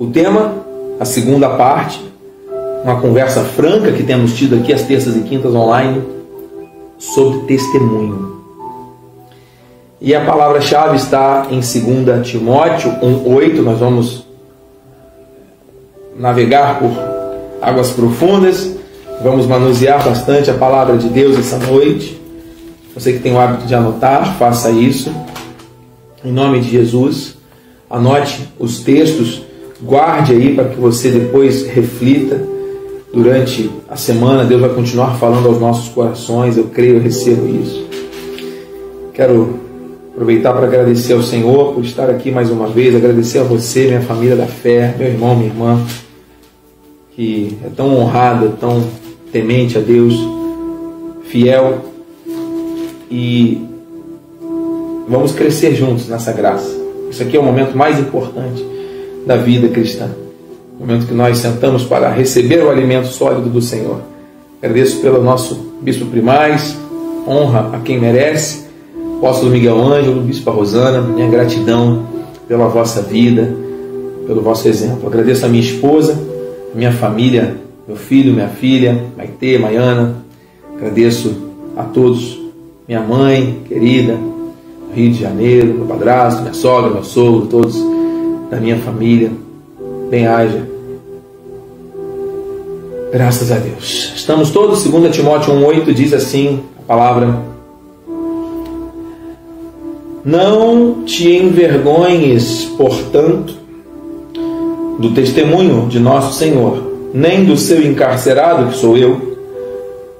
O tema, a segunda parte, uma conversa franca que temos tido aqui às terças e quintas online sobre testemunho. E a palavra-chave está em 2 Timóteo 1,8. Nós vamos navegar por águas profundas, vamos manusear bastante a palavra de Deus essa noite. Você que tem o hábito de anotar, faça isso. Em nome de Jesus, anote os textos, guarde aí para que você depois reflita durante a semana. Deus vai continuar falando aos nossos corações, eu creio, eu recebo isso. Quero Aproveitar para agradecer ao Senhor por estar aqui mais uma vez, agradecer a você, minha família da fé, meu irmão, minha irmã, que é tão honrada, tão temente a Deus, fiel e vamos crescer juntos nessa graça. Isso aqui é o momento mais importante da vida cristã. O momento que nós sentamos para receber o alimento sólido do Senhor. Agradeço pelo nosso bispo primaz, honra a quem merece Apóstolo Miguel Ângelo, Bispo Rosana, minha gratidão pela vossa vida, pelo vosso exemplo. Agradeço a minha esposa, a minha família, meu filho, minha filha, Maite, Maiana. Agradeço a todos, minha mãe querida, Rio de Janeiro, meu padrasto, minha sogra, meu sogro, todos da minha família. Bem-haja. Graças a Deus. Estamos todos, 2 Timóteo 1,8 diz assim a palavra não te envergonhes, portanto, do testemunho de nosso Senhor, nem do seu encarcerado, que sou eu.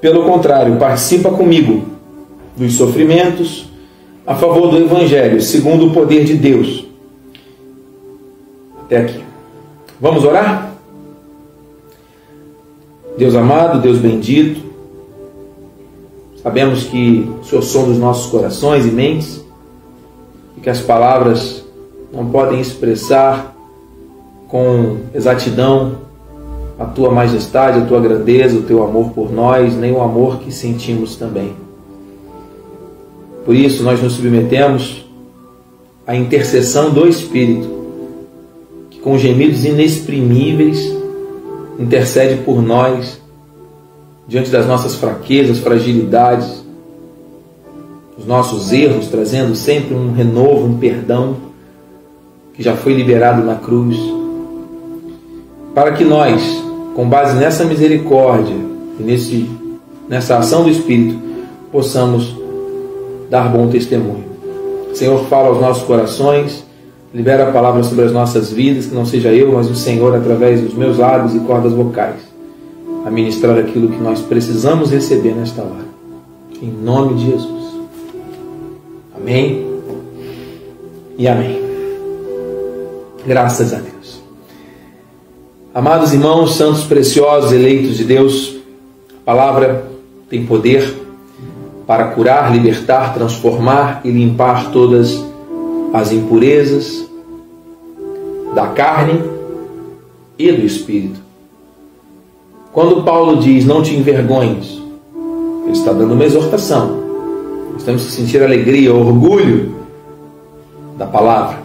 Pelo contrário, participa comigo dos sofrimentos a favor do Evangelho, segundo o poder de Deus. Até aqui. Vamos orar? Deus amado, Deus bendito, sabemos que o Senhor som dos nossos corações e mentes e que as palavras não podem expressar com exatidão a tua majestade, a tua grandeza, o teu amor por nós, nem o amor que sentimos também. Por isso, nós nos submetemos à intercessão do Espírito, com gemidos inexprimíveis intercede por nós diante das nossas fraquezas, fragilidades, os nossos erros, trazendo sempre um renovo, um perdão que já foi liberado na cruz, para que nós, com base nessa misericórdia e nesse, nessa ação do Espírito, possamos dar bom testemunho. Senhor, fala aos nossos corações, libera a palavra sobre as nossas vidas, que não seja eu, mas o Senhor, através dos meus lábios e cordas vocais, a ministrar aquilo que nós precisamos receber nesta hora. Em nome de Jesus. Amém e amém. Graças a Deus. Amados irmãos, santos preciosos, eleitos de Deus, a palavra tem poder para curar, libertar, transformar e limpar todas as impurezas da carne e do espírito. Quando Paulo diz não te envergonhes, ele está dando uma exortação nós temos que sentir alegria, orgulho da palavra.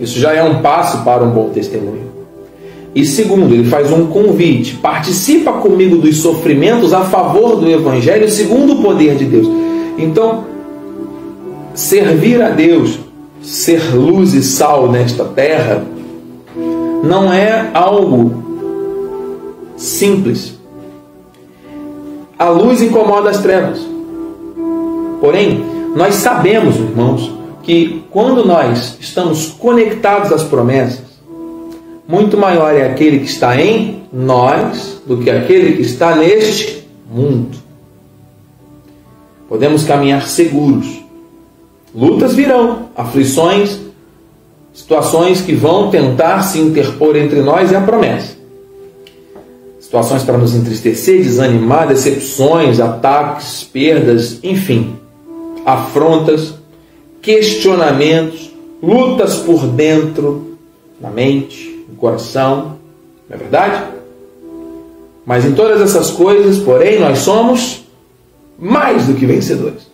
Isso já é um passo para um bom testemunho. E segundo, ele faz um convite: participa comigo dos sofrimentos a favor do Evangelho, segundo o poder de Deus. Então, servir a Deus, ser luz e sal nesta terra, não é algo simples. A luz incomoda as trevas. Porém, nós sabemos, irmãos, que quando nós estamos conectados às promessas, muito maior é aquele que está em nós do que aquele que está neste mundo. Podemos caminhar seguros. Lutas virão, aflições, situações que vão tentar se interpor entre nós e a promessa. Situações para nos entristecer, desanimar, decepções, ataques, perdas, enfim afrontas, questionamentos, lutas por dentro, na mente, no coração, não é verdade? Mas em todas essas coisas, porém, nós somos mais do que vencedores.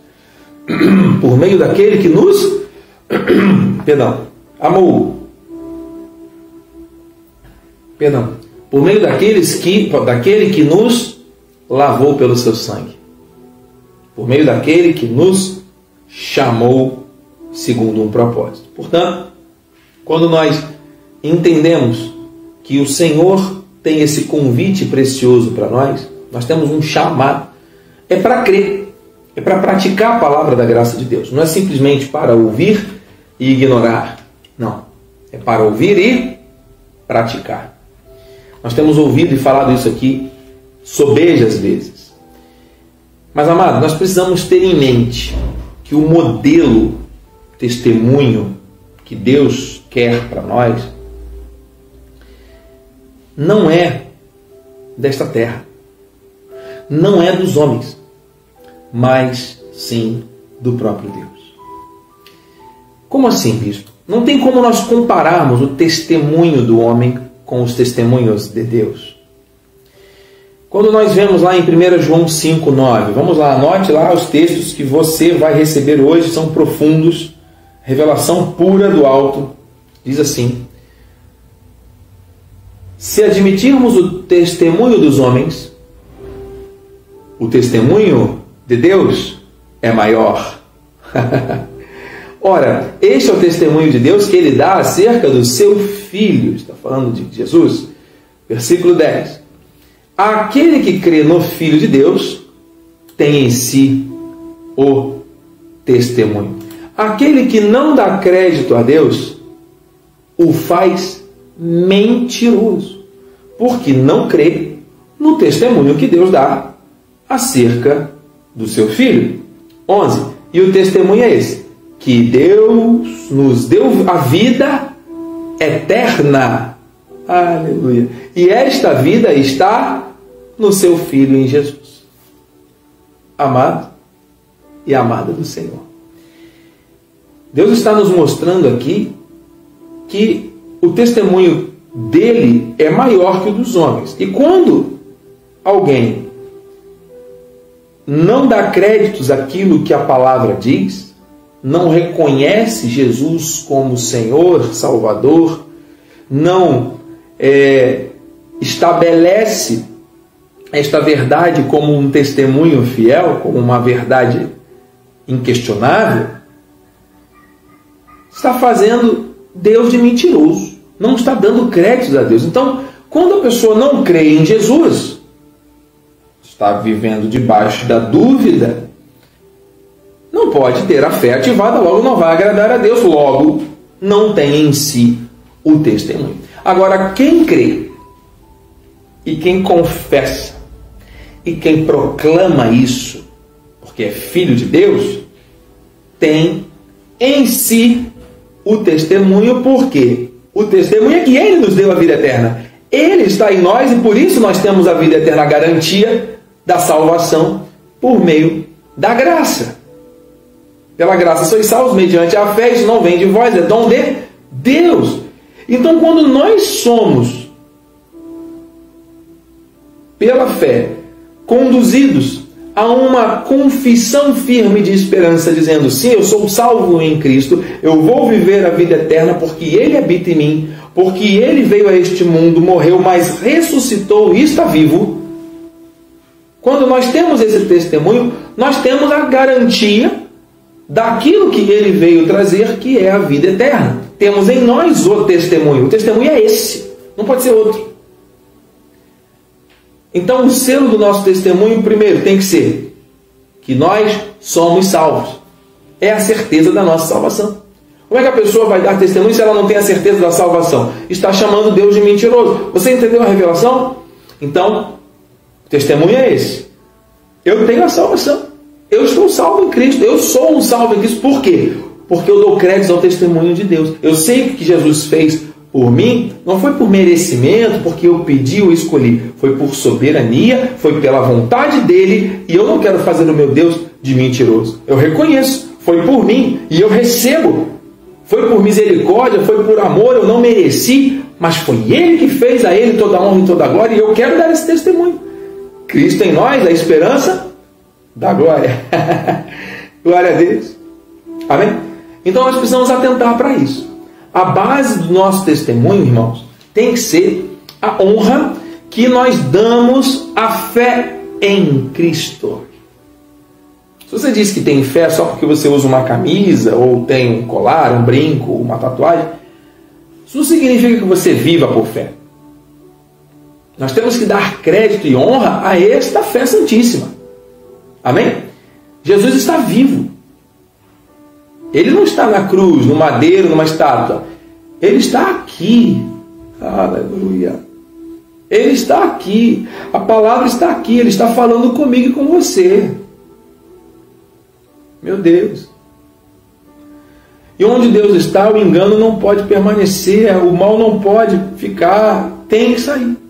Por meio daquele que nos, perdão, amou. Perdão. Por meio daqueles que, daquele que nos lavou pelo seu sangue. Por meio daquele que nos chamou segundo um propósito. Portanto, quando nós entendemos que o Senhor tem esse convite precioso para nós, nós temos um chamado, é para crer, é para praticar a palavra da graça de Deus. Não é simplesmente para ouvir e ignorar. Não. É para ouvir e praticar. Nós temos ouvido e falado isso aqui sobejas vezes. Mas, amado, nós precisamos ter em mente que o modelo testemunho que Deus quer para nós não é desta terra, não é dos homens, mas sim do próprio Deus. Como assim, bispo? Não tem como nós compararmos o testemunho do homem com os testemunhos de Deus. Quando nós vemos lá em 1 João 5,9, vamos lá, anote lá os textos que você vai receber hoje, são profundos, revelação pura do alto. Diz assim: Se admitirmos o testemunho dos homens, o testemunho de Deus é maior. Ora, este é o testemunho de Deus que ele dá acerca do seu filho. Está falando de Jesus. Versículo 10. Aquele que crê no Filho de Deus tem em si o testemunho. Aquele que não dá crédito a Deus o faz mentiroso, porque não crê no testemunho que Deus dá acerca do seu filho. 11. E o testemunho é esse: que Deus nos deu a vida eterna. Aleluia. E esta vida está no seu Filho em Jesus. Amado e amada do Senhor. Deus está nos mostrando aqui que o testemunho dele é maior que o dos homens. E quando alguém não dá créditos àquilo que a palavra diz, não reconhece Jesus como Senhor, Salvador, não é, estabelece esta verdade como um testemunho fiel, como uma verdade inquestionável, está fazendo Deus de mentiroso, não está dando créditos a Deus. Então, quando a pessoa não crê em Jesus, está vivendo debaixo da dúvida, não pode ter a fé ativada, logo não vai agradar a Deus, logo não tem em si o testemunho. Agora, quem crê e quem confessa e quem proclama isso, porque é filho de Deus, tem em si o testemunho, porque o testemunho é que ele nos deu a vida eterna. Ele está em nós e por isso nós temos a vida eterna, a garantia da salvação por meio da graça. Pela graça sois salvos mediante a fé, isso não vem de vós, é dom de Deus. Então, quando nós somos, pela fé, conduzidos a uma confissão firme de esperança, dizendo: sim, eu sou salvo em Cristo, eu vou viver a vida eterna porque Ele habita em mim, porque Ele veio a este mundo, morreu, mas ressuscitou e está vivo. Quando nós temos esse testemunho, nós temos a garantia daquilo que ele veio trazer, que é a vida eterna. Temos em nós o testemunho. O testemunho é esse, não pode ser outro. Então, o selo do nosso testemunho, primeiro, tem que ser que nós somos salvos. É a certeza da nossa salvação. Como é que a pessoa vai dar testemunho se ela não tem a certeza da salvação? Está chamando Deus de mentiroso. Você entendeu a revelação? Então, testemunho é esse. Eu tenho a salvação. Eu estou salvo em Cristo. Eu sou um salvo em Cristo. Por quê? Porque eu dou crédito ao testemunho de Deus. Eu sei que Jesus fez por mim, não foi por merecimento, porque eu pedi ou escolhi. Foi por soberania, foi pela vontade dele. E eu não quero fazer o meu Deus de mentiroso. Eu reconheço. Foi por mim e eu recebo. Foi por misericórdia, foi por amor, eu não mereci, mas foi Ele que fez a Ele toda a honra e toda a glória, e eu quero dar esse testemunho. Cristo em nós, a esperança da glória. glória a Deus. Amém? Então nós precisamos atentar para isso. A base do nosso testemunho, irmãos, tem que ser a honra que nós damos à fé em Cristo. Se você diz que tem fé só porque você usa uma camisa, ou tem um colar, um brinco, uma tatuagem, isso não significa que você viva por fé. Nós temos que dar crédito e honra a esta fé santíssima. Amém? Jesus está vivo. Ele não está na cruz, no madeiro, numa estátua. Ele está aqui. Aleluia. Ele está aqui. A palavra está aqui. Ele está falando comigo e com você. Meu Deus. E onde Deus está, o engano não pode permanecer, o mal não pode ficar, tem que sair.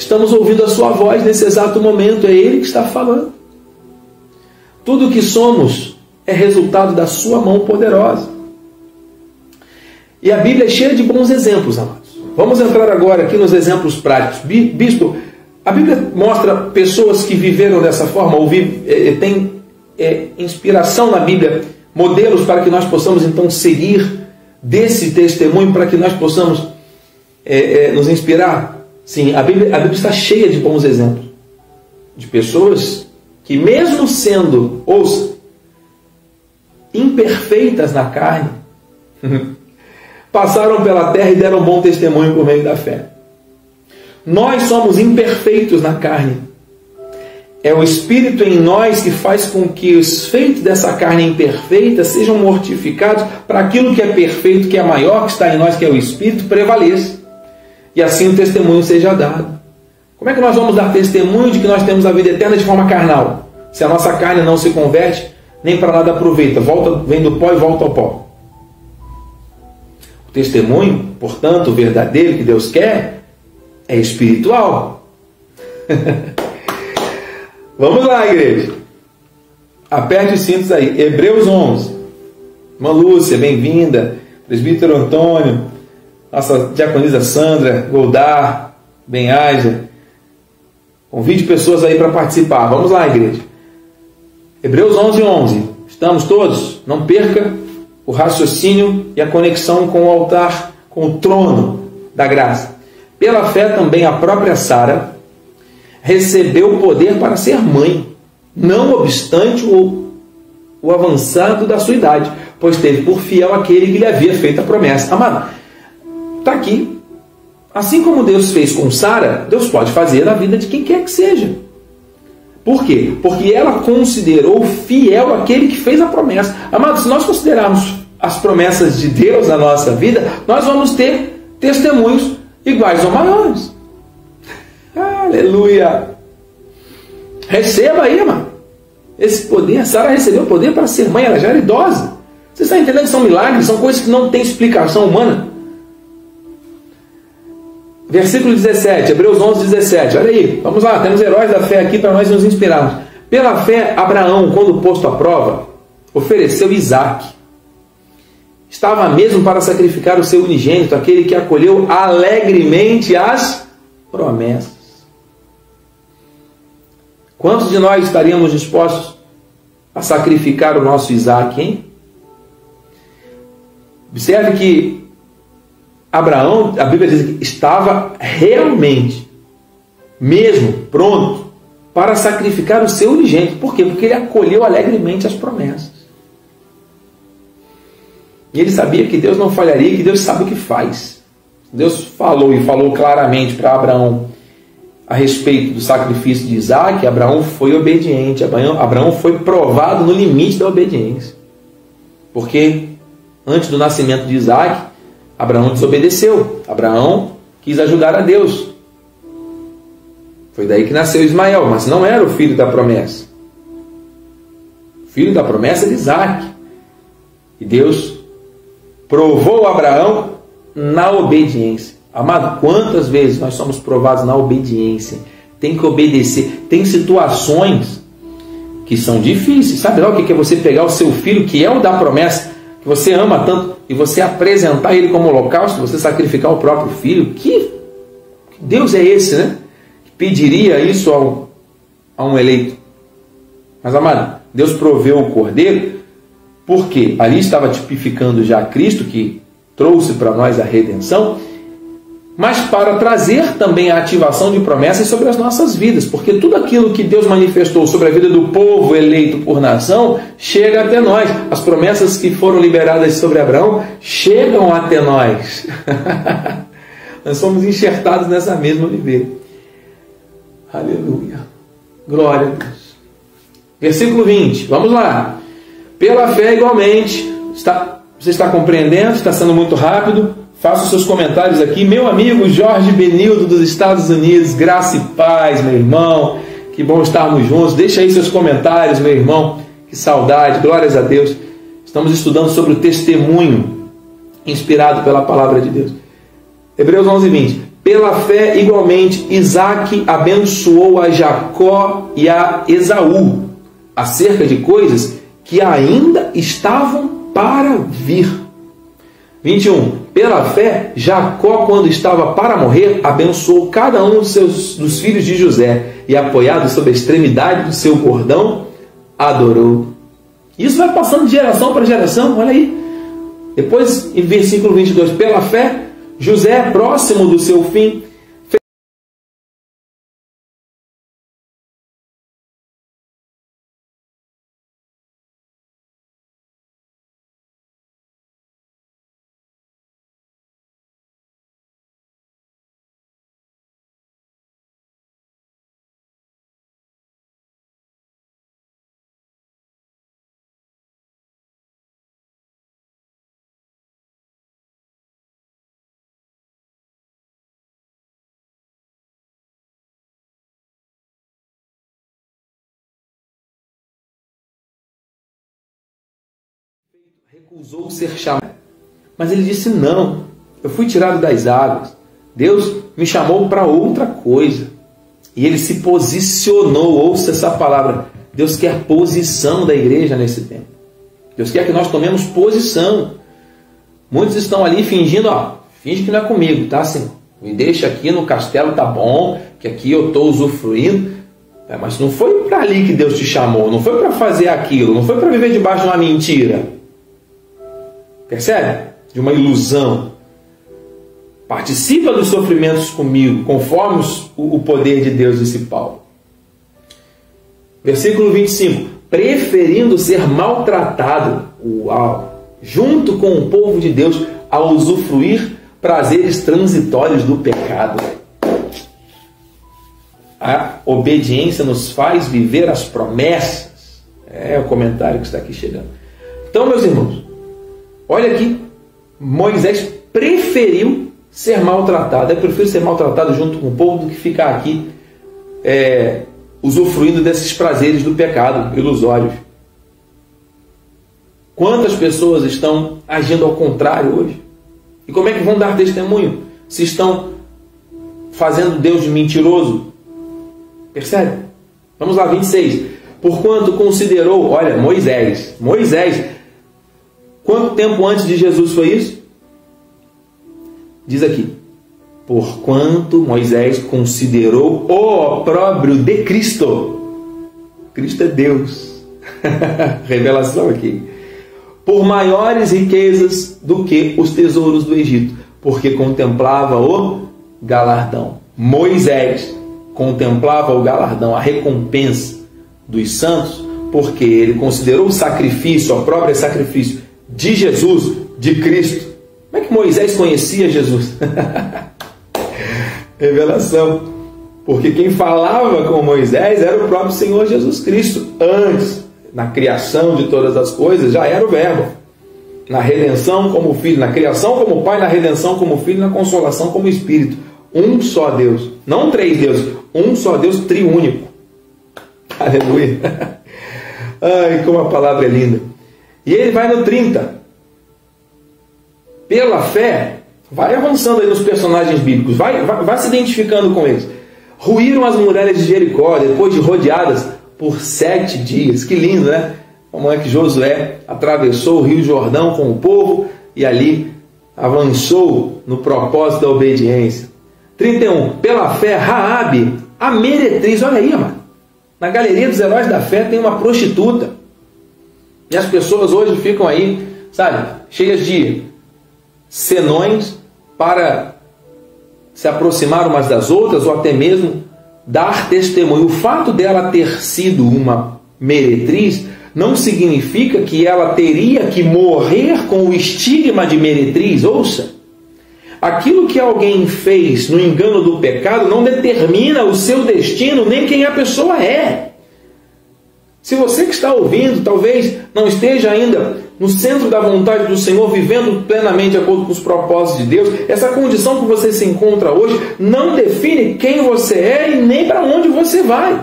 Estamos ouvindo a sua voz nesse exato momento, é Ele que está falando. Tudo o que somos é resultado da sua mão poderosa. E a Bíblia é cheia de bons exemplos, amados. Vamos entrar agora aqui nos exemplos práticos. Bispo, a Bíblia mostra pessoas que viveram dessa forma, ou vive, é, tem é, inspiração na Bíblia, modelos para que nós possamos então seguir desse testemunho, para que nós possamos é, é, nos inspirar. Sim, a Bíblia, a Bíblia está cheia de bons exemplos de pessoas que, mesmo sendo, ouça, imperfeitas na carne, passaram pela terra e deram bom testemunho por meio da fé. Nós somos imperfeitos na carne. É o Espírito em nós que faz com que os feitos dessa carne imperfeita sejam mortificados para aquilo que é perfeito, que é maior, que está em nós, que é o Espírito, prevaleça. E assim o testemunho seja dado. Como é que nós vamos dar testemunho de que nós temos a vida eterna de forma carnal? Se a nossa carne não se converte, nem para nada aproveita, volta, vem do pó e volta ao pó. O testemunho, portanto, verdadeiro que Deus quer, é espiritual. Vamos lá, igreja. Aperte os cintos aí. Hebreus 11. Irmã Lúcia, bem-vinda. Presbítero Antônio. Nossa diaconisa Sandra, Goldar, Benhaja. Convide pessoas aí para participar. Vamos lá, igreja. Hebreus 11, 11. Estamos todos? Não perca o raciocínio e a conexão com o altar, com o trono da graça. Pela fé também a própria Sara recebeu o poder para ser mãe, não obstante o, o avançado da sua idade, pois teve por fiel aquele que lhe havia feito a promessa. Amado, está aqui. Assim como Deus fez com Sara, Deus pode fazer na vida de quem quer que seja. Por quê? Porque ela considerou fiel aquele que fez a promessa. Amado, se nós considerarmos as promessas de Deus na nossa vida, nós vamos ter testemunhos iguais ou maiores. Aleluia! Receba aí, mano. Esse poder, Sara recebeu o poder para ser mãe, ela já era idosa. Você está entendendo que são milagres, são coisas que não têm explicação humana? Versículo 17, Hebreus 11, 17. Olha aí, vamos lá, temos heróis da fé aqui para nós nos inspirarmos. Pela fé, Abraão, quando posto à prova, ofereceu Isaac. Estava mesmo para sacrificar o seu unigênito, aquele que acolheu alegremente as promessas. Quantos de nós estaríamos dispostos a sacrificar o nosso Isaac, hein? Observe que Abraão, a Bíblia diz que estava realmente, mesmo pronto para sacrificar o seu unigênito. Por quê? Porque ele acolheu alegremente as promessas. E ele sabia que Deus não falharia, que Deus sabe o que faz. Deus falou e falou claramente para Abraão a respeito do sacrifício de Isaac, Abraão foi obediente. Abraão foi provado no limite da obediência. Porque antes do nascimento de Isaac, Abraão desobedeceu. Abraão quis ajudar a Deus. Foi daí que nasceu Ismael, mas não era o filho da promessa. O filho da promessa de Isaac. E Deus provou Abraão na obediência. Amado, quantas vezes nós somos provados na obediência? Tem que obedecer. Tem situações que são difíceis. Sabe lá o que é você pegar o seu filho, que é o da promessa, você ama tanto, e você apresentar ele como holocausto, você sacrificar o próprio filho? Que Deus é esse, né? Que pediria isso ao, a um eleito. Mas, amado, Deus proveu o cordeiro, porque ali estava tipificando já Cristo, que trouxe para nós a redenção mas para trazer também a ativação de promessas sobre as nossas vidas, porque tudo aquilo que Deus manifestou sobre a vida do povo eleito por nação chega até nós. As promessas que foram liberadas sobre Abraão chegam até nós. nós somos enxertados nessa mesma oliveira. Aleluia. Glória a Deus. Versículo 20, vamos lá. Pela fé, igualmente, está, você está compreendendo? Está sendo muito rápido? Faça os seus comentários aqui. Meu amigo Jorge Benildo dos Estados Unidos, graça e paz, meu irmão. Que bom estarmos juntos. Deixa aí seus comentários, meu irmão. Que saudade, glórias a Deus. Estamos estudando sobre o testemunho inspirado pela palavra de Deus. Hebreus 11, 20. Pela fé, igualmente, Isaac abençoou a Jacó e a Esaú acerca de coisas que ainda estavam para vir. 21. Pela fé, Jacó, quando estava para morrer, abençoou cada um dos, seus, dos filhos de José e, apoiado sob a extremidade do seu cordão, adorou. Isso vai passando de geração para geração, olha aí. Depois, em versículo 22, pela fé, José, próximo do seu fim, recusou ser chamado. Mas ele disse: Não, eu fui tirado das águas. Deus me chamou para outra coisa. E ele se posicionou. Ouça essa palavra. Deus quer posição da igreja nesse tempo. Deus quer que nós tomemos posição. Muitos estão ali fingindo, ó, finge que não é comigo, tá, Senhor? Me deixa aqui no castelo, tá bom, que aqui eu estou usufruindo. É, mas não foi para ali que Deus te chamou, não foi para fazer aquilo, não foi para viver debaixo de uma mentira. Percebe? De uma ilusão. Participa dos sofrimentos comigo, conforme o poder de Deus, disse Paulo. Versículo 25: preferindo ser maltratado, uau, junto com o povo de Deus, a usufruir prazeres transitórios do pecado. A obediência nos faz viver as promessas. É o comentário que está aqui chegando. Então, meus irmãos, Olha aqui, Moisés preferiu ser maltratado. Eu prefiro ser maltratado junto com o povo do que ficar aqui é, usufruindo desses prazeres do pecado ilusórios. Quantas pessoas estão agindo ao contrário hoje? E como é que vão dar testemunho se estão fazendo Deus de mentiroso? Percebe? Vamos lá, 26. Porquanto considerou, olha, Moisés, Moisés Quanto tempo antes de Jesus foi isso? Diz aqui: Porquanto Moisés considerou o opróbrio de Cristo. Cristo é Deus. Revelação aqui. Por maiores riquezas do que os tesouros do Egito, porque contemplava o galardão. Moisés contemplava o galardão, a recompensa dos santos, porque ele considerou o sacrifício, o próprio sacrifício, de Jesus, de Cristo. Como é que Moisés conhecia Jesus? Revelação. Porque quem falava com Moisés era o próprio Senhor Jesus Cristo. Antes, na criação de todas as coisas, já era o Verbo. Na redenção como filho, na criação como pai, na redenção como filho, na consolação como espírito. Um só Deus. Não três deuses. Um só Deus triúnico. Aleluia. Ai, como a palavra é linda. E ele vai no 30. Pela fé, vai avançando aí nos personagens bíblicos, vai, vai, vai se identificando com eles. Ruíram as muralhas de Jericó depois de rodeadas por sete dias. Que lindo, né? Como é que Josué atravessou o rio Jordão com o povo e ali avançou no propósito da obediência. 31. Pela fé, Raabe, a meretriz, olha aí, mano. Na galeria dos heróis da fé tem uma prostituta. E as pessoas hoje ficam aí, sabe, cheias de senões para se aproximar umas das outras ou até mesmo dar testemunho. O fato dela ter sido uma meretriz não significa que ela teria que morrer com o estigma de meretriz. Ouça, aquilo que alguém fez no engano do pecado não determina o seu destino nem quem a pessoa é. Se você que está ouvindo talvez não esteja ainda no centro da vontade do Senhor, vivendo plenamente de acordo com os propósitos de Deus, essa condição que você se encontra hoje não define quem você é e nem para onde você vai.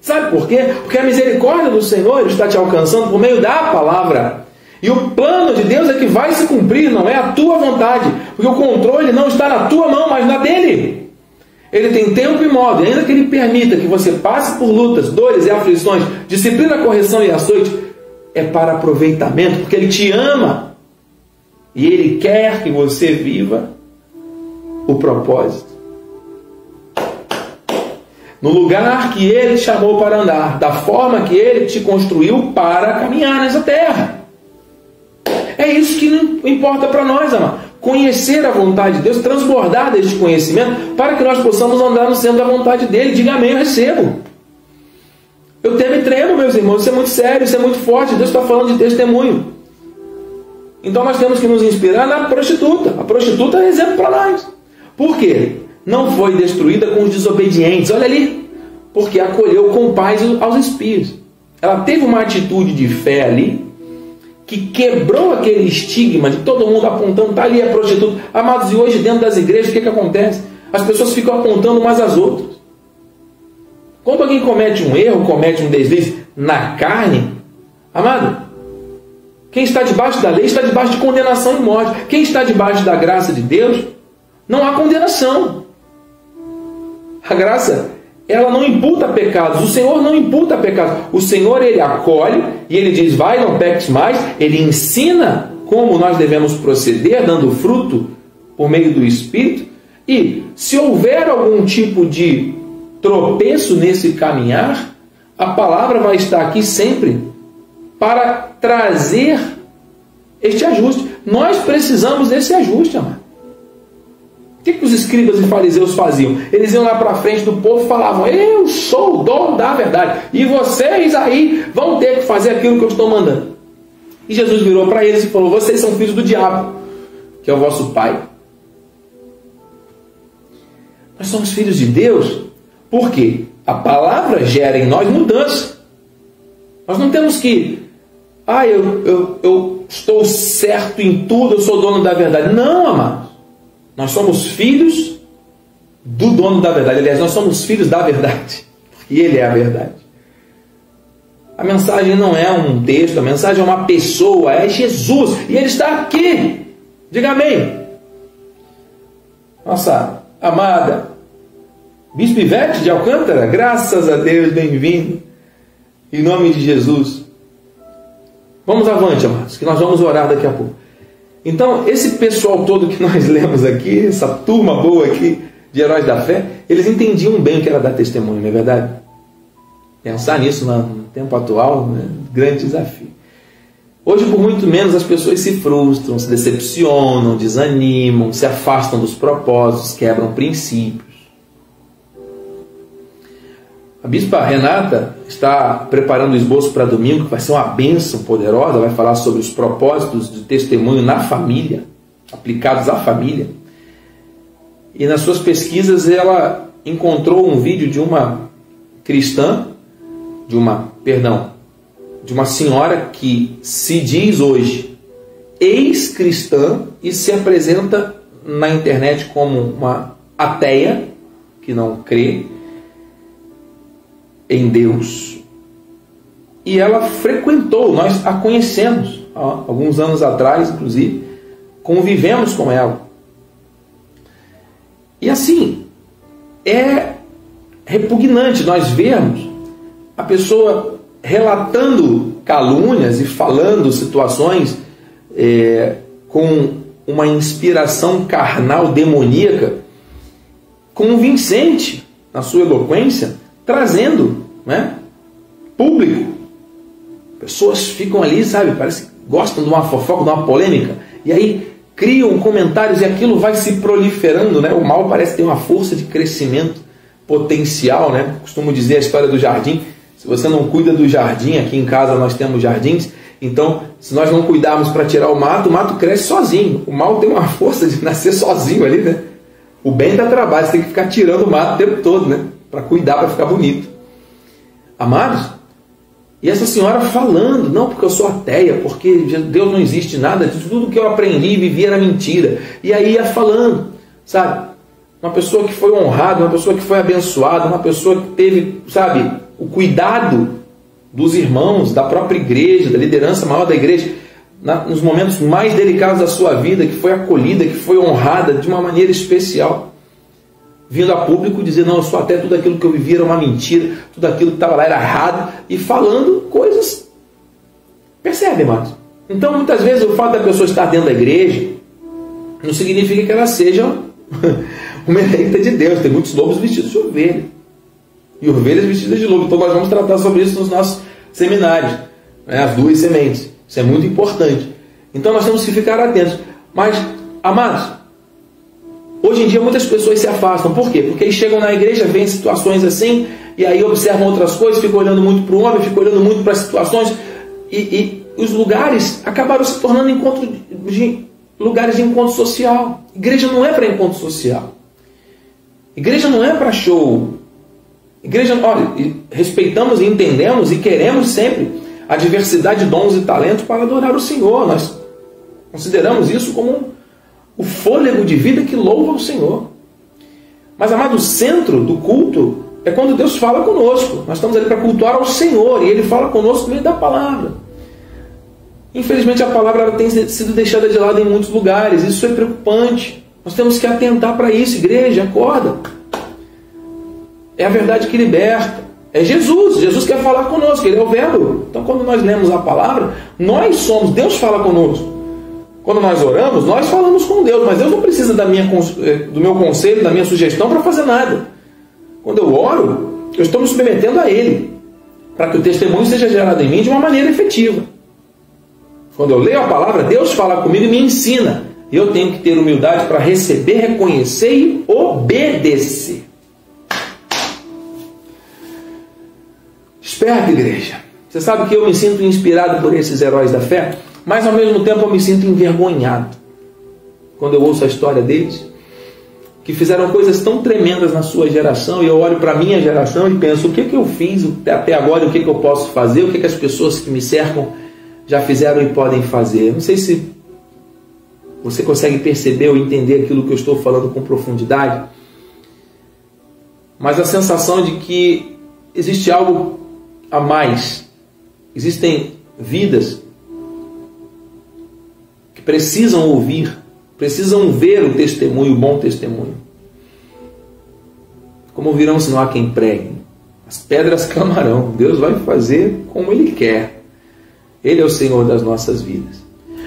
Sabe por quê? Porque a misericórdia do Senhor está te alcançando por meio da palavra. E o plano de Deus é que vai se cumprir, não é a tua vontade, porque o controle não está na tua mão, mas na dele. Ele tem tempo e modo, ainda que ele permita que você passe por lutas, dores e aflições, disciplina, correção e açoite, é para aproveitamento, porque ele te ama e ele quer que você viva o propósito. No lugar que ele te chamou para andar, da forma que ele te construiu para caminhar nessa terra. É isso que importa para nós, amado conhecer a vontade de Deus, transbordar deste conhecimento, para que nós possamos andar no centro da vontade dele. Diga amém, eu recebo. Eu temo e tremo, meus irmãos, isso é muito sério, isso é muito forte. Deus está falando de testemunho. Então nós temos que nos inspirar na prostituta. A prostituta é exemplo para nós. Por quê? Não foi destruída com os desobedientes. Olha ali. Porque acolheu com paz aos espíritos. Ela teve uma atitude de fé ali, que quebrou aquele estigma de todo mundo apontando, tá ali a prostituta. Amados, e hoje dentro das igrejas, o que, que acontece? As pessoas ficam apontando umas às outras. Quando alguém comete um erro, comete um deslize na carne, amado, quem está debaixo da lei está debaixo de condenação e morte. Quem está debaixo da graça de Deus, não há condenação. A graça ela não imputa pecados. O Senhor não imputa pecados. O Senhor ele acolhe e ele diz: "Vai, não peques mais". Ele ensina como nós devemos proceder, dando fruto por meio do Espírito. E se houver algum tipo de tropeço nesse caminhar, a palavra vai estar aqui sempre para trazer este ajuste. Nós precisamos desse ajuste, amado que, que os escribas e fariseus faziam? Eles iam lá para frente do povo e falavam: Eu sou o dono da verdade, e vocês aí vão ter que fazer aquilo que eu estou mandando. E Jesus virou para eles e falou: Vocês são filhos do diabo, que é o vosso pai. Nós somos filhos de Deus porque a palavra gera em nós mudança. Nós não temos que, ah, eu, eu, eu estou certo em tudo, eu sou dono da verdade. Não, amado. Nós somos filhos do dono da verdade. Aliás, nós somos filhos da verdade. E ele é a verdade. A mensagem não é um texto, a mensagem é uma pessoa, é Jesus. E ele está aqui. Diga amém. Nossa amada Bispo Ivete de Alcântara, graças a Deus, bem-vindo. Em nome de Jesus. Vamos avante, amados, que nós vamos orar daqui a pouco. Então, esse pessoal todo que nós lemos aqui, essa turma boa aqui de heróis da fé, eles entendiam bem que era dar testemunho, não é verdade? Pensar nisso no tempo atual, né? grande desafio. Hoje, por muito menos, as pessoas se frustram, se decepcionam, desanimam, se afastam dos propósitos, quebram princípios. A bispa Renata está preparando o esboço para domingo, que vai ser uma bênção poderosa, vai falar sobre os propósitos de testemunho na família, aplicados à família. E nas suas pesquisas ela encontrou um vídeo de uma cristã, de uma, perdão, de uma senhora que se diz hoje ex-cristã e se apresenta na internet como uma ateia, que não crê, em Deus. E ela frequentou, nós a conhecemos, ó, alguns anos atrás, inclusive, convivemos com ela. E assim, é repugnante nós vermos a pessoa relatando calúnias e falando situações é, com uma inspiração carnal demoníaca convincente na sua eloquência trazendo né, público. Pessoas ficam ali, sabe, parece gostam de uma fofoca, de uma polêmica, e aí criam comentários e aquilo vai se proliferando, né? O mal parece ter uma força de crescimento potencial, né? Costumo dizer a história do jardim. Se você não cuida do jardim, aqui em casa nós temos jardins, então se nós não cuidarmos para tirar o mato, o mato cresce sozinho. O mal tem uma força de nascer sozinho ali, né? O bem dá trabalho, você tem que ficar tirando o mato o tempo todo, né? Para cuidar, para ficar bonito. Amados, e essa senhora falando, não porque eu sou ateia, porque Deus não existe nada, tudo que eu aprendi e vivi era mentira. E aí ia falando, sabe? Uma pessoa que foi honrada, uma pessoa que foi abençoada, uma pessoa que teve, sabe, o cuidado dos irmãos, da própria igreja, da liderança maior da igreja, na, nos momentos mais delicados da sua vida, que foi acolhida, que foi honrada de uma maneira especial vindo a público dizer, não, eu sou até tudo aquilo que eu vivi era uma mentira, tudo aquilo que estava lá era errado, e falando coisas. Percebe, irmãos? Então, muitas vezes, o fato da pessoa estar dentro da igreja não significa que ela seja uma eleita de Deus. Tem muitos lobos vestidos de ovelha. E ovelhas vestidas de lobo. Então, nós vamos tratar sobre isso nos nossos seminários. Né? As duas sementes. Isso é muito importante. Então, nós temos que ficar atentos. Mas, amados, Hoje em dia muitas pessoas se afastam. Por quê? Porque eles chegam na igreja, veem situações assim, e aí observam outras coisas, ficam olhando muito para o homem, ficam olhando muito para as situações, e, e, os lugares acabaram se tornando encontro de, lugares de encontro social. Igreja não é para encontro social. Igreja não é para show. Igreja, olha, respeitamos e entendemos e queremos sempre a diversidade de dons e talentos para adorar o Senhor. Nós consideramos isso como o fôlego de vida que louva o Senhor. Mas, amado, o centro do culto é quando Deus fala conosco. Nós estamos ali para cultuar ao Senhor e Ele fala conosco no meio da palavra. Infelizmente, a palavra tem sido deixada de lado em muitos lugares. Isso é preocupante. Nós temos que atentar para isso, igreja, acorda. É a verdade que liberta. É Jesus. Jesus quer falar conosco, Ele é o Verbo. Então, quando nós lemos a palavra, nós somos, Deus fala conosco. Quando nós oramos, nós falamos com Deus, mas Deus não precisa da minha, eh, do meu conselho, da minha sugestão para fazer nada. Quando eu oro, eu estou me submetendo a Ele, para que o testemunho seja gerado em mim de uma maneira efetiva. Quando eu leio a palavra, Deus fala comigo e me ensina. Eu tenho que ter humildade para receber, reconhecer e obedecer. Esperta, igreja. Você sabe que eu me sinto inspirado por esses heróis da fé? Mas ao mesmo tempo eu me sinto envergonhado quando eu ouço a história deles, que fizeram coisas tão tremendas na sua geração, e eu olho para a minha geração e penso: o que, que eu fiz até agora, o que, que eu posso fazer, o que, que as pessoas que me cercam já fizeram e podem fazer. Não sei se você consegue perceber ou entender aquilo que eu estou falando com profundidade, mas a sensação de que existe algo a mais, existem vidas precisam ouvir, precisam ver o testemunho, o bom testemunho. Como virão se não há quem pregue? As pedras clamarão. Deus vai fazer como Ele quer. Ele é o Senhor das nossas vidas.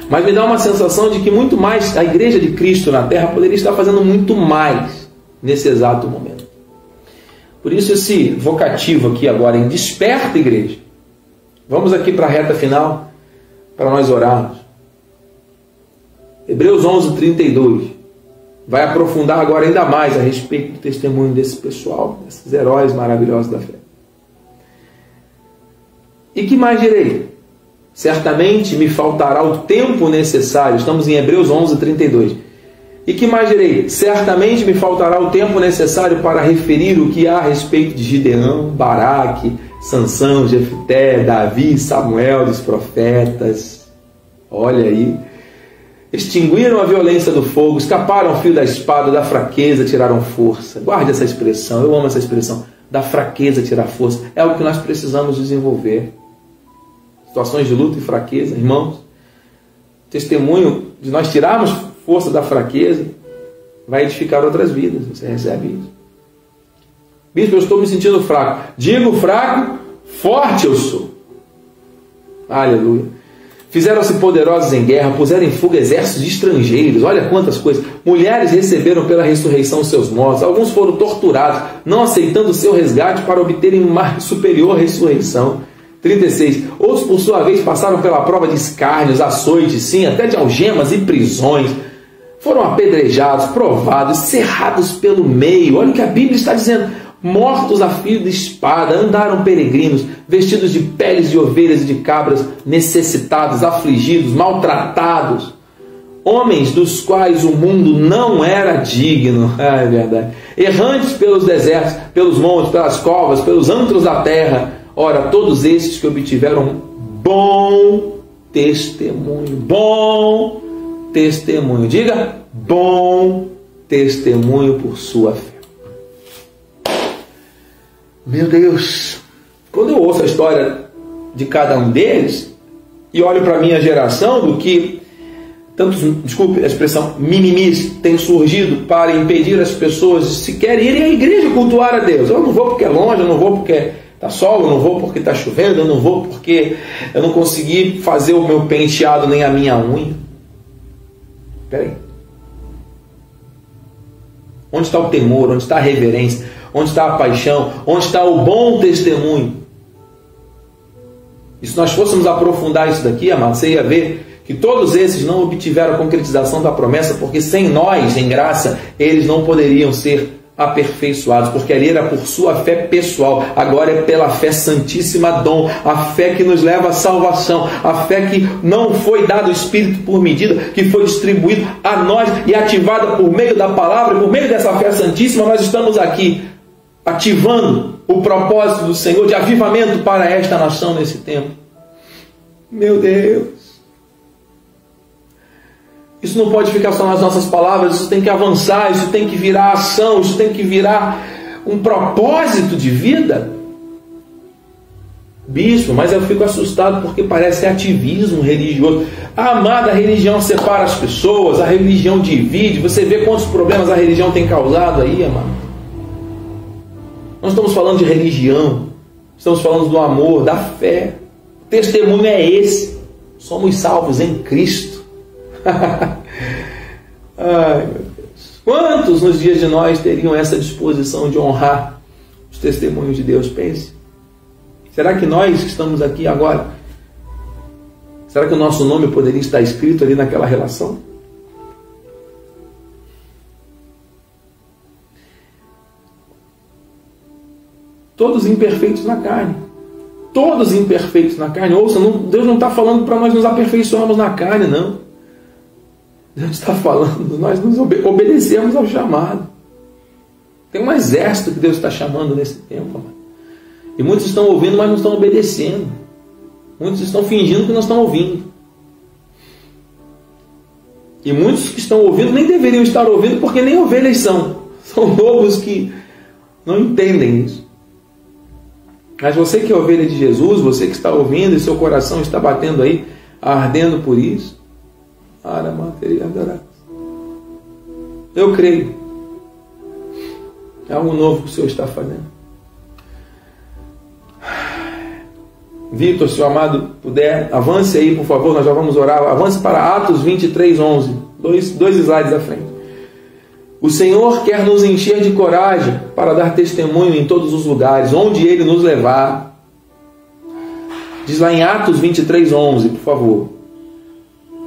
Mas me dá uma sensação de que muito mais a igreja de Cristo na terra poderia estar fazendo muito mais nesse exato momento. Por isso, esse vocativo aqui agora em desperta, igreja. Vamos aqui para a reta final para nós orarmos. Hebreus 11, 32 vai aprofundar agora ainda mais a respeito do testemunho desse pessoal, desses heróis maravilhosos da fé. E que mais direi? Certamente me faltará o tempo necessário. Estamos em Hebreus 11, 32. E que mais direi? Certamente me faltará o tempo necessário para referir o que há a respeito de Gideão, Baraque, Sansão, Jefté, Davi, Samuel, dos profetas. Olha aí extinguiram a violência do fogo, escaparam ao fio da espada, da fraqueza tiraram força. Guarde essa expressão, eu amo essa expressão. Da fraqueza tirar força. É algo que nós precisamos desenvolver. Situações de luta e fraqueza, irmãos. Testemunho de nós tirarmos força da fraqueza vai edificar outras vidas. Você recebe isso. Bispo, eu estou me sentindo fraco. Digo fraco, forte eu sou. Aleluia. Fizeram-se poderosos em guerra, puseram em fuga exércitos estrangeiros. Olha quantas coisas. Mulheres receberam pela ressurreição seus mortos. Alguns foram torturados, não aceitando seu resgate para obterem uma superior ressurreição. 36. Outros, por sua vez, passaram pela prova de escárnios, açoites, sim, até de algemas e prisões. foram apedrejados, provados, cerrados pelo meio. Olha o que a Bíblia está dizendo. Mortos a fio de espada, andaram peregrinos, vestidos de peles de ovelhas e de cabras, necessitados, afligidos, maltratados. Homens dos quais o mundo não era digno, é verdade. Errantes pelos desertos, pelos montes, pelas covas, pelos antros da terra. Ora, todos esses que obtiveram bom testemunho, bom testemunho. Diga bom testemunho por sua fé. Meu Deus, quando eu ouço a história de cada um deles e olho para a minha geração, do que tantos, desculpe a expressão, mimimis tem surgido para impedir as pessoas de sequer irem à igreja cultuar a Deus. Eu não vou porque é longe, eu não vou porque está sol, eu não vou porque está chovendo, eu não vou porque eu não consegui fazer o meu penteado nem a minha unha. Peraí. Onde está o temor? Onde está a reverência? Onde está a paixão? Onde está o bom testemunho? E se nós fôssemos aprofundar isso daqui, amado, você ia ver que todos esses não obtiveram a concretização da promessa, porque sem nós, em graça, eles não poderiam ser aperfeiçoados, porque ali era por sua fé pessoal, agora é pela fé santíssima dom, a fé que nos leva à salvação, a fé que não foi dado o Espírito por medida, que foi distribuído a nós e ativada por meio da palavra, por meio dessa fé santíssima, nós estamos aqui ativando o propósito do Senhor de avivamento para esta nação nesse tempo. Meu Deus. Isso não pode ficar só nas nossas palavras, isso tem que avançar, isso tem que virar ação, isso tem que virar um propósito de vida. Bispo, mas eu fico assustado porque parece ativismo religioso. A amada religião separa as pessoas, a religião divide. Você vê quantos problemas a religião tem causado aí, amado. Nós estamos falando de religião, estamos falando do amor, da fé. O testemunho é esse. Somos salvos em Cristo. Ai, meu Deus. Quantos nos dias de nós teriam essa disposição de honrar os testemunhos de Deus? Pense. Será que nós que estamos aqui agora, será que o nosso nome poderia estar escrito ali naquela relação? Todos imperfeitos na carne. Todos imperfeitos na carne. Ouça, não, Deus não está falando para nós nos aperfeiçoarmos na carne, não. Deus está falando, nós nos obede obedecemos ao chamado. Tem um exército que Deus está chamando nesse tempo, amado. E muitos estão ouvindo, mas não estão obedecendo. Muitos estão fingindo que não estão ouvindo. E muitos que estão ouvindo nem deveriam estar ouvindo porque nem ovelhas são. São lobos que não entendem isso. Mas você que é ovelha de Jesus, você que está ouvindo e seu coração está batendo aí, ardendo por isso, eu creio. É algo novo que o Senhor está fazendo. Vitor, se o amado puder, avance aí, por favor, nós já vamos orar. Avance para Atos 23, 11. Dois, dois slides à frente. O Senhor quer nos encher de coragem para dar testemunho em todos os lugares, onde Ele nos levar. Diz lá em Atos 23, 11, por favor.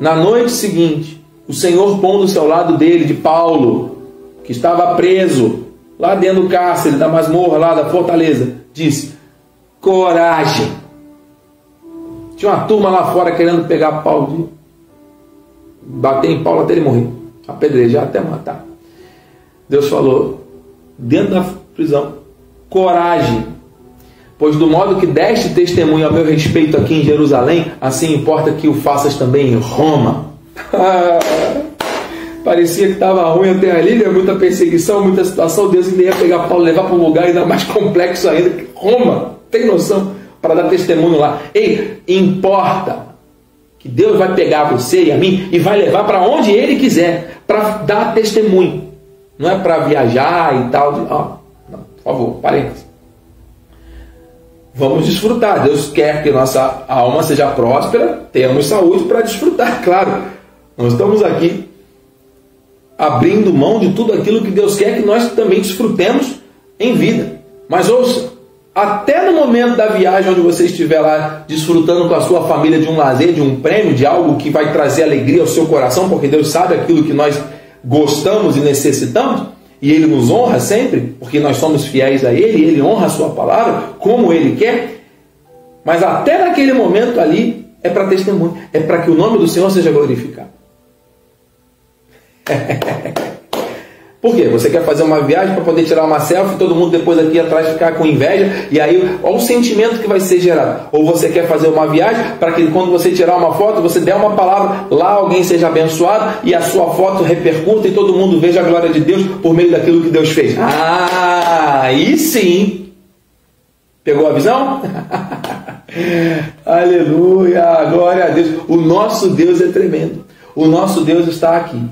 Na noite seguinte, o Senhor pondo-se ao lado dele, de Paulo, que estava preso lá dentro do cárcere, da masmorra, lá da fortaleza, disse: Coragem. Tinha uma turma lá fora querendo pegar Paulo, de bater em Paulo até ele morrer, apedrejar até matar. Deus falou, dentro da prisão, coragem, Pois do modo que deste testemunho a meu respeito aqui em Jerusalém, assim importa que o faças também em Roma. Parecia que estava ruim até ali, né? muita perseguição, muita situação. Deus ainda ia pegar Paulo levar para um lugar ainda mais complexo ainda. Roma, tem noção? Para dar testemunho lá. Ei, importa que Deus vai pegar você e a mim e vai levar para onde Ele quiser, para dar testemunho. Não é para viajar e tal. De, ó, não, por favor, parênteses vamos desfrutar. Deus quer que nossa alma seja próspera, tenhamos saúde para desfrutar, claro. Nós estamos aqui abrindo mão de tudo aquilo que Deus quer que nós também desfrutemos em vida. Mas ouça, até no momento da viagem onde você estiver lá desfrutando com a sua família de um lazer, de um prêmio, de algo que vai trazer alegria ao seu coração, porque Deus sabe aquilo que nós gostamos e necessitamos, e Ele nos honra sempre, porque nós somos fiéis a Ele, Ele honra a Sua palavra como Ele quer, mas até naquele momento ali é para testemunho, é para que o nome do Senhor seja glorificado. Por quê? Você quer fazer uma viagem para poder tirar uma selfie, todo mundo depois aqui atrás ficar com inveja, e aí olha o sentimento que vai ser gerado. Ou você quer fazer uma viagem para que quando você tirar uma foto, você der uma palavra, lá alguém seja abençoado e a sua foto repercuta e todo mundo veja a glória de Deus por meio daquilo que Deus fez. Ah, aí sim! Pegou a visão? Aleluia! Glória a Deus! O nosso Deus é tremendo. O nosso Deus está aqui.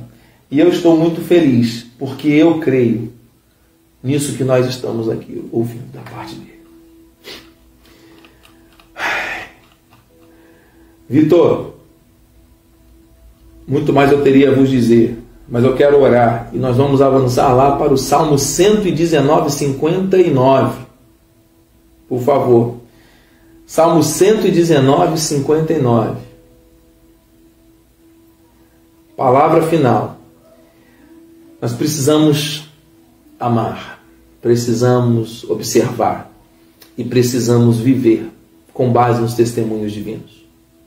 E eu estou muito feliz, porque eu creio nisso que nós estamos aqui ouvindo da parte dele. Vitor, muito mais eu teria a vos dizer, mas eu quero orar e nós vamos avançar lá para o Salmo 119, 59. Por favor. Salmo 119, 59. Palavra final. Nós precisamos amar, precisamos observar e precisamos viver com base nos testemunhos divinos,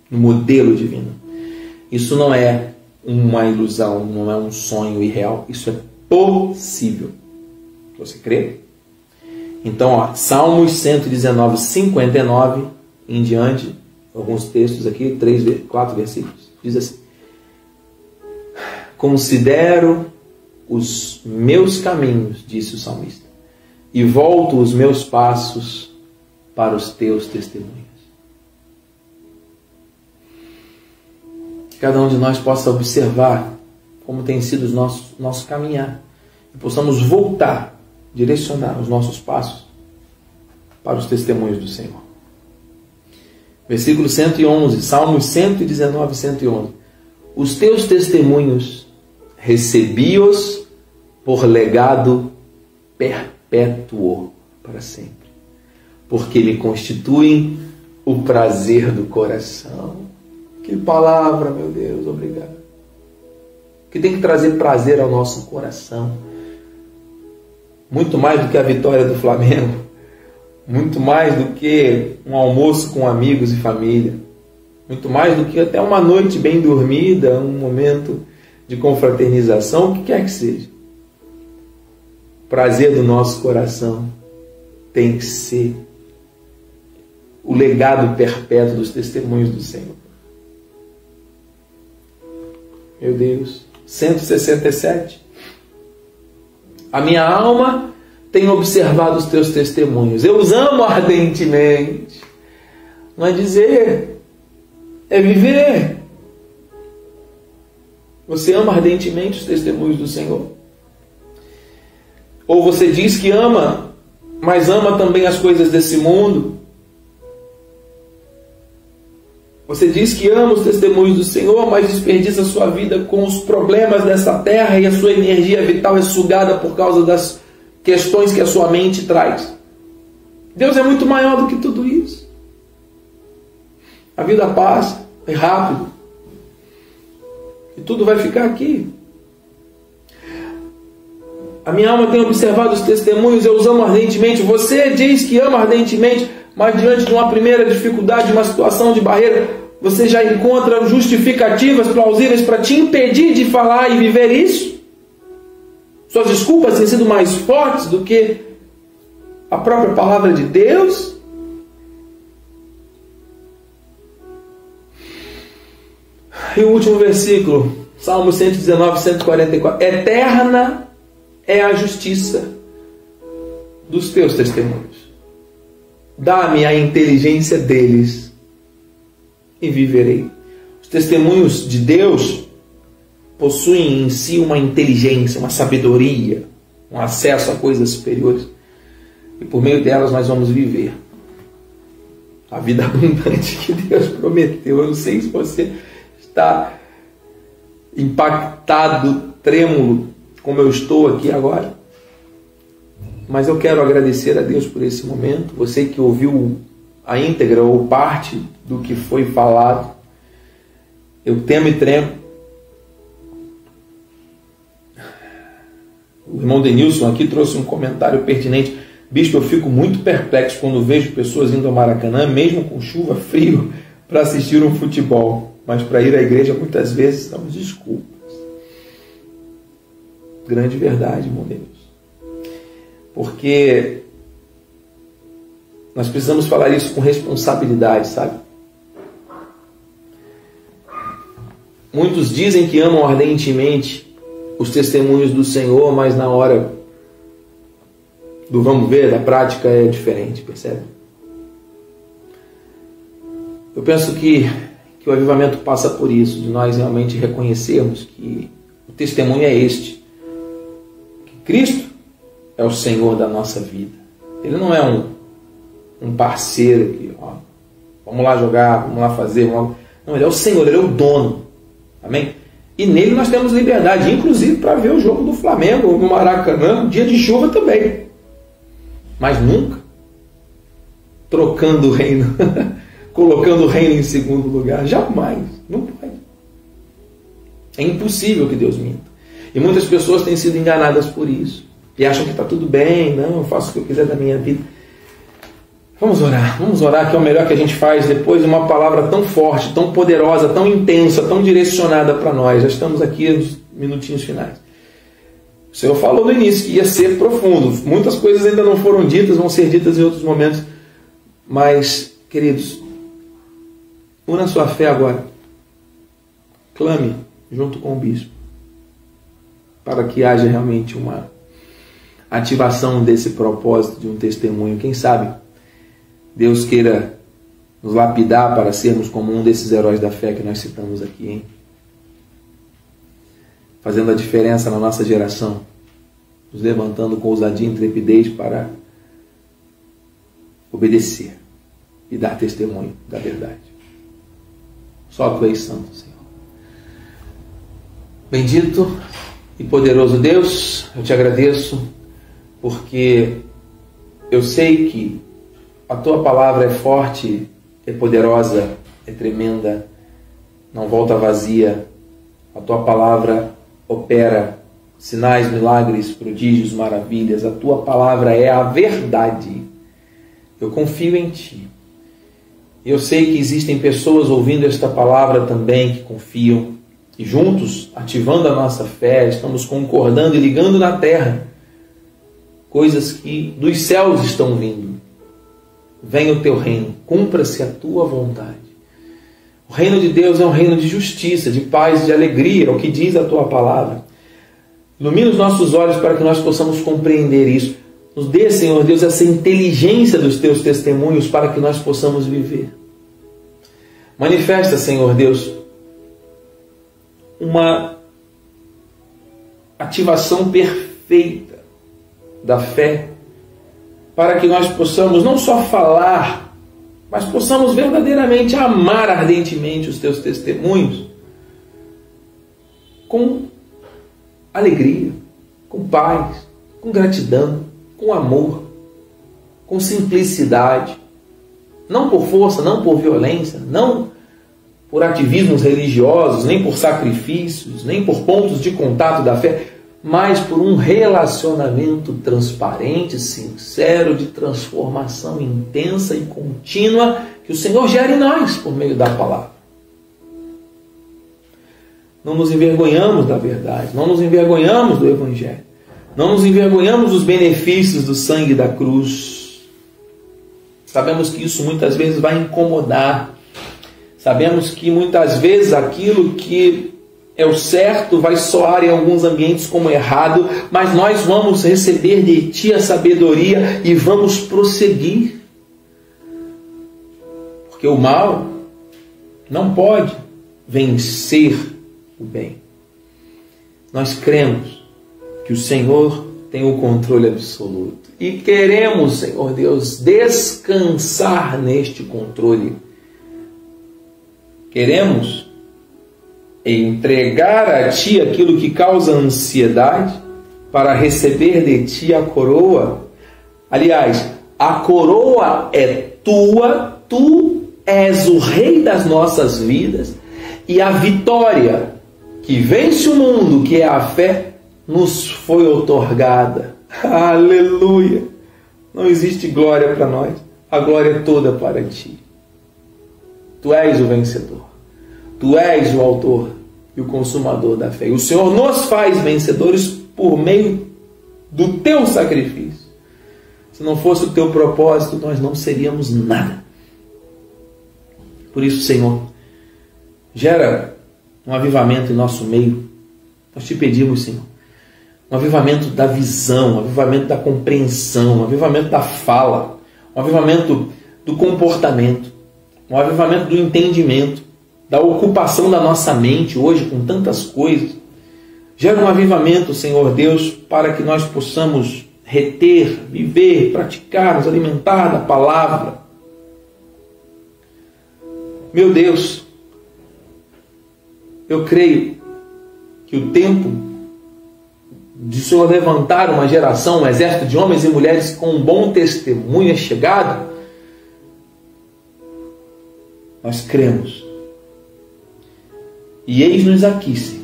no modelo divino. Isso não é uma ilusão, não é um sonho irreal, isso é possível. Você crê? Então, ó, Salmos 119, 59 em diante, alguns textos aqui, três, quatro versículos, diz assim: Considero os meus caminhos, disse o salmista, e volto os meus passos para os teus testemunhos. Que cada um de nós possa observar como tem sido o nosso, nosso caminhar e possamos voltar, direcionar os nossos passos para os testemunhos do Senhor. Versículo 111, Salmos 119, 111. Os teus testemunhos recebi-os por legado perpétuo para sempre, porque me constituem o prazer do coração. Que palavra, meu Deus, obrigado. Que tem que trazer prazer ao nosso coração. Muito mais do que a vitória do Flamengo, muito mais do que um almoço com amigos e família, muito mais do que até uma noite bem dormida, um momento de confraternização, o que quer que seja. Prazer do nosso coração tem que ser o legado perpétuo dos testemunhos do Senhor. Meu Deus, 167. A minha alma tem observado os teus testemunhos. Eu os amo ardentemente. Não é dizer, é viver. Você ama ardentemente os testemunhos do Senhor? Ou você diz que ama, mas ama também as coisas desse mundo? Você diz que ama os testemunhos do Senhor, mas desperdiça sua vida com os problemas dessa terra e a sua energia vital é sugada por causa das questões que a sua mente traz. Deus é muito maior do que tudo isso. A vida passa, é rápido. E tudo vai ficar aqui. A minha alma tem observado os testemunhos, eu os amo ardentemente. Você diz que ama ardentemente, mas diante de uma primeira dificuldade, uma situação de barreira, você já encontra justificativas plausíveis para te impedir de falar e viver isso? Suas desculpas têm sido mais fortes do que a própria palavra de Deus? E o último versículo, Salmo 119, 144. Eterna é a justiça dos teus testemunhos. Dá-me a inteligência deles e viverei. Os testemunhos de Deus possuem em si uma inteligência, uma sabedoria, um acesso a coisas superiores. E por meio delas nós vamos viver a vida abundante que Deus prometeu. Eu não sei se você está impactado, trêmulo, como eu estou aqui agora. Mas eu quero agradecer a Deus por esse momento. Você que ouviu a íntegra ou parte do que foi falado, eu temo e tremo. O irmão Denilson aqui trouxe um comentário pertinente. Bispo, eu fico muito perplexo quando vejo pessoas indo ao Maracanã, mesmo com chuva, frio, para assistir um futebol. Mas para ir à igreja muitas vezes damos desculpas. Grande verdade, irmão Denilson. Porque nós precisamos falar isso com responsabilidade, sabe? Muitos dizem que amam ardentemente os testemunhos do Senhor, mas na hora do vamos ver, da prática é diferente, percebe? Eu penso que, que o avivamento passa por isso, de nós realmente reconhecermos que o testemunho é este: Cristo é o Senhor da nossa vida. Ele não é um, um parceiro que, ó, vamos lá jogar, vamos lá fazer. Vamos... Não, ele é o Senhor, ele é o dono. Amém? E nele nós temos liberdade, inclusive para ver o jogo do Flamengo no Maracanã, dia de chuva também. Mas nunca trocando o reino, colocando o reino em segundo lugar. Jamais. Não pode. É impossível que Deus minta. E muitas pessoas têm sido enganadas por isso. E acham que está tudo bem, não, eu faço o que eu quiser da minha vida. Vamos orar, vamos orar, que é o melhor que a gente faz depois de uma palavra tão forte, tão poderosa, tão intensa, tão direcionada para nós. Já estamos aqui nos minutinhos finais. O Senhor falou no início que ia ser profundo. Muitas coisas ainda não foram ditas, vão ser ditas em outros momentos. Mas, queridos, una sua fé agora. Clame junto com o bispo para que haja realmente uma ativação desse propósito de um testemunho. Quem sabe Deus queira nos lapidar para sermos como um desses heróis da fé que nós citamos aqui, hein? Fazendo a diferença na nossa geração, nos levantando com ousadia e intrepidez para obedecer e dar testemunho da verdade. Só tu és santo, Senhor. Bendito e poderoso Deus, eu te agradeço porque eu sei que a tua palavra é forte, é poderosa, é tremenda, não volta vazia. A tua palavra opera sinais, milagres, prodígios, maravilhas. A tua palavra é a verdade. Eu confio em ti. Eu sei que existem pessoas ouvindo esta palavra também que confiam. E juntos, ativando a nossa fé, estamos concordando e ligando na terra coisas que dos céus estão vindo. Venha o teu reino, cumpra-se a tua vontade. O reino de Deus é um reino de justiça, de paz, de alegria, é o que diz a tua palavra. Ilumina os nossos olhos para que nós possamos compreender isso. Nos dê, Senhor Deus, essa inteligência dos teus testemunhos para que nós possamos viver. Manifesta, Senhor Deus, uma ativação perfeita da fé, para que nós possamos não só falar, mas possamos verdadeiramente amar ardentemente os teus testemunhos com alegria, com paz, com gratidão, com amor, com simplicidade, não por força, não por violência, não por ativismos religiosos, nem por sacrifícios, nem por pontos de contato da fé, mas por um relacionamento transparente, sincero, de transformação intensa e contínua que o Senhor gera em nós por meio da palavra. Não nos envergonhamos da verdade, não nos envergonhamos do Evangelho, não nos envergonhamos dos benefícios do sangue da cruz. Sabemos que isso muitas vezes vai incomodar, sabemos que muitas vezes aquilo que é o certo, vai soar em alguns ambientes como errado, mas nós vamos receber de Ti a sabedoria e vamos prosseguir. Porque o mal não pode vencer o bem. Nós cremos que o Senhor tem o controle absoluto e queremos, Senhor Deus, descansar neste controle. Queremos entregar a ti aquilo que causa ansiedade para receber de ti a coroa. Aliás, a coroa é tua, tu és o rei das nossas vidas e a vitória que vence o mundo, que é a fé, nos foi otorgada. Aleluia! Não existe glória para nós, a glória é toda para ti. Tu és o vencedor, tu és o autor e o consumador da fé. O Senhor nos faz vencedores por meio do teu sacrifício. Se não fosse o teu propósito, nós não seríamos nada. Por isso, Senhor, gera um avivamento em nosso meio. Nós te pedimos, Senhor, um avivamento da visão, um avivamento da compreensão, um avivamento da fala, um avivamento do comportamento, um avivamento do entendimento, da ocupação da nossa mente hoje com tantas coisas. Gera um avivamento, Senhor Deus, para que nós possamos reter, viver, praticar, nos alimentar da palavra. Meu Deus, eu creio que o tempo de Senhor levantar uma geração, um exército de homens e mulheres com um bom testemunho é chegado, nós cremos. E eis-nos aqui, Senhor.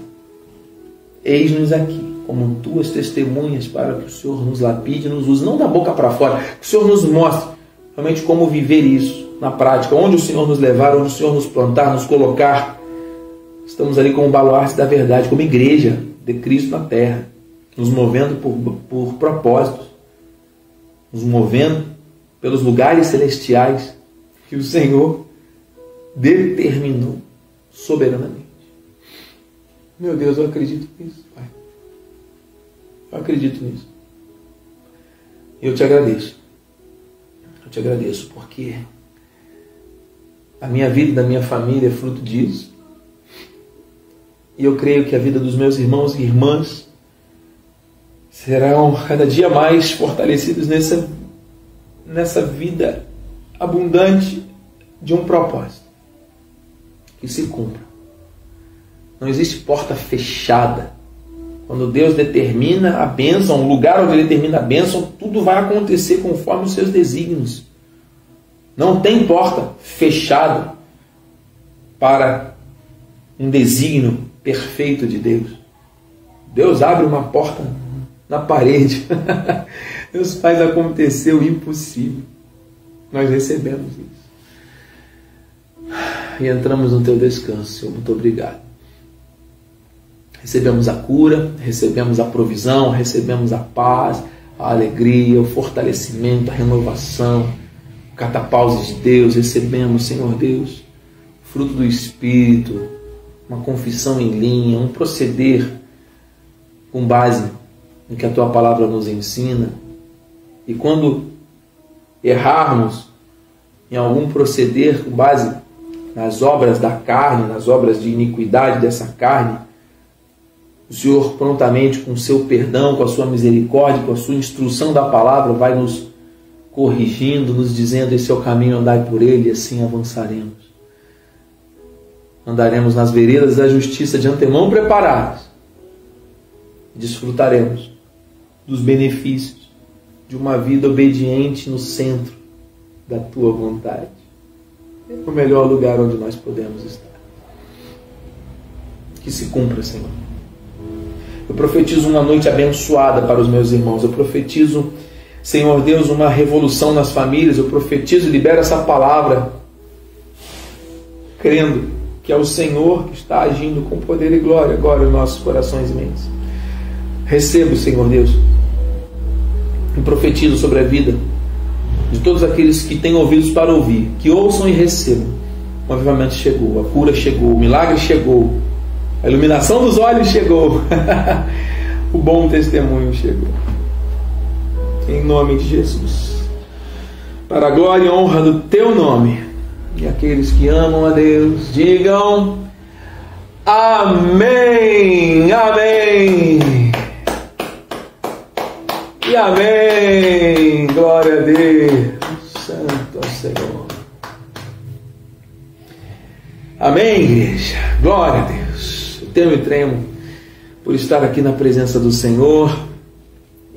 Eis-nos aqui como tuas testemunhas para que o Senhor nos lapide, nos use, não da boca para fora, que o Senhor nos mostre realmente como viver isso na prática, onde o Senhor nos levar, onde o Senhor nos plantar, nos colocar. Estamos ali como baluarte da verdade, como igreja de Cristo na terra, nos movendo por, por propósitos, nos movendo pelos lugares celestiais que o Senhor determinou soberanamente. Meu Deus, eu acredito nisso, Pai. Eu acredito nisso. Eu te agradeço. Eu te agradeço porque a minha vida e da minha família é fruto disso. E eu creio que a vida dos meus irmãos e irmãs serão cada dia mais fortalecidos nessa, nessa vida abundante de um propósito que se cumpra. Não existe porta fechada quando Deus determina a bênção, o lugar onde Ele determina a bênção, tudo vai acontecer conforme os seus desígnios. Não tem porta fechada para um desígnio perfeito de Deus. Deus abre uma porta na parede. Deus faz acontecer o impossível. Nós recebemos isso. E entramos no teu descanso, Senhor. Muito obrigado. Recebemos a cura, recebemos a provisão, recebemos a paz, a alegria, o fortalecimento, a renovação, o catapause de Deus. Recebemos, Senhor Deus, fruto do Espírito, uma confissão em linha, um proceder com base no que a tua palavra nos ensina. E quando errarmos em algum proceder com base nas obras da carne, nas obras de iniquidade dessa carne, o Senhor prontamente, com o seu perdão, com a sua misericórdia, com a sua instrução da palavra, vai nos corrigindo, nos dizendo: esse é o caminho, andai por ele, e assim avançaremos. Andaremos nas veredas da justiça de antemão preparados. Desfrutaremos dos benefícios de uma vida obediente no centro da tua vontade. O melhor lugar onde nós podemos estar. Que se cumpra, Senhor. Eu profetizo uma noite abençoada para os meus irmãos. Eu profetizo, Senhor Deus, uma revolução nas famílias. Eu profetizo e libero essa palavra, crendo que é o Senhor que está agindo com poder e glória agora em nossos corações e mentes. Recebo, Senhor Deus, e profetizo sobre a vida de todos aqueles que têm ouvidos para ouvir, que ouçam e recebam. O avivamento chegou, a cura chegou, o milagre chegou, a iluminação dos olhos chegou. o bom testemunho chegou. Em nome de Jesus. Para a glória e honra do teu nome. E aqueles que amam a Deus, digam Amém. Amém. E amém. Glória a Deus. Santo Senhor. Amém, igreja. Glória a Deus temo e tremo por estar aqui na presença do Senhor.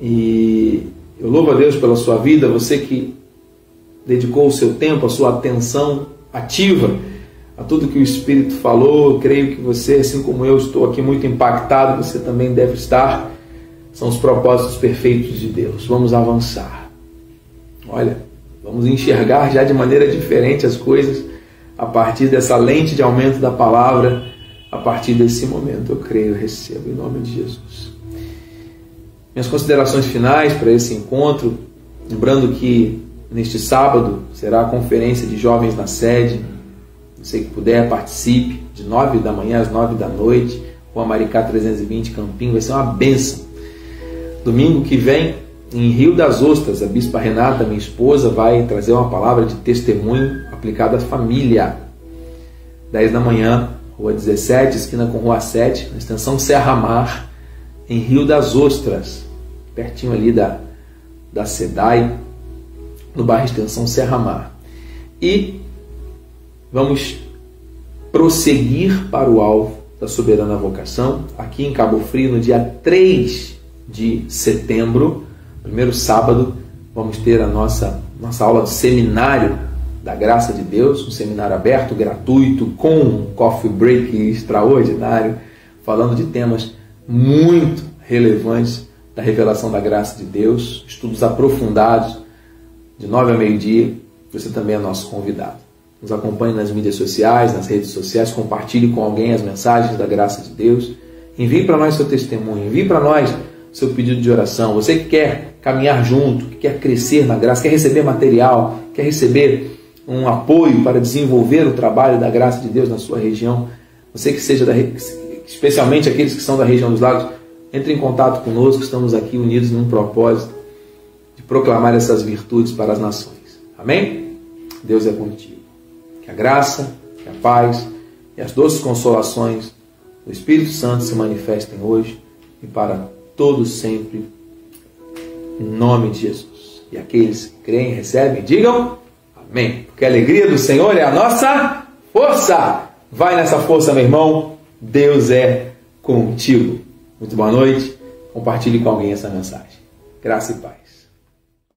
E eu louvo a Deus pela sua vida, você que dedicou o seu tempo, a sua atenção ativa a tudo que o Espírito falou. Eu creio que você, assim como eu, estou aqui muito impactado, você também deve estar são os propósitos perfeitos de Deus. Vamos avançar. Olha, vamos enxergar já de maneira diferente as coisas a partir dessa lente de aumento da palavra, a partir desse momento. Eu creio, recebo em nome de Jesus. Minhas considerações finais para esse encontro, lembrando que neste sábado será a conferência de jovens na sede. Você que puder, participe de 9 da manhã às 9 da noite, Rua Maricá 320, Campinho, vai ser uma benção. Domingo que vem, em Rio das Ostras, a Bispa Renata, minha esposa, vai trazer uma palavra de testemunho aplicada à família. 10 da manhã, Rua 17, esquina com Rua 7, na extensão Serra Mar, em Rio das Ostras, pertinho ali da, da SEDAI, no bairro Extensão Serra Mar. E vamos prosseguir para o alvo da soberana vocação, aqui em Cabo Frio, no dia 3 de setembro, primeiro sábado, vamos ter a nossa, nossa aula de seminário da graça de Deus, um seminário aberto, gratuito, com um coffee break extraordinário, falando de temas muito relevantes da revelação da graça de Deus, estudos aprofundados, de nove a meio-dia. Você também é nosso convidado. Nos acompanhe nas mídias sociais, nas redes sociais, compartilhe com alguém as mensagens da graça de Deus. Envie para nós seu testemunho, envie para nós seu pedido de oração. Você que quer caminhar junto, que quer crescer na graça, quer receber material, quer receber um apoio para desenvolver o trabalho da graça de Deus na sua região. Você que seja da, especialmente aqueles que são da região dos lagos, entre em contato conosco, estamos aqui unidos num propósito de proclamar essas virtudes para as nações. Amém? Deus é contigo. Que a graça, que a paz e as doces consolações do Espírito Santo se manifestem hoje e para todos sempre. Em nome de Jesus. E aqueles que creem recebem, digam Amém. Porque a alegria do Senhor é a nossa força. Vai nessa força, meu irmão. Deus é contigo. Muito boa noite. Compartilhe com alguém essa mensagem. Graça e paz.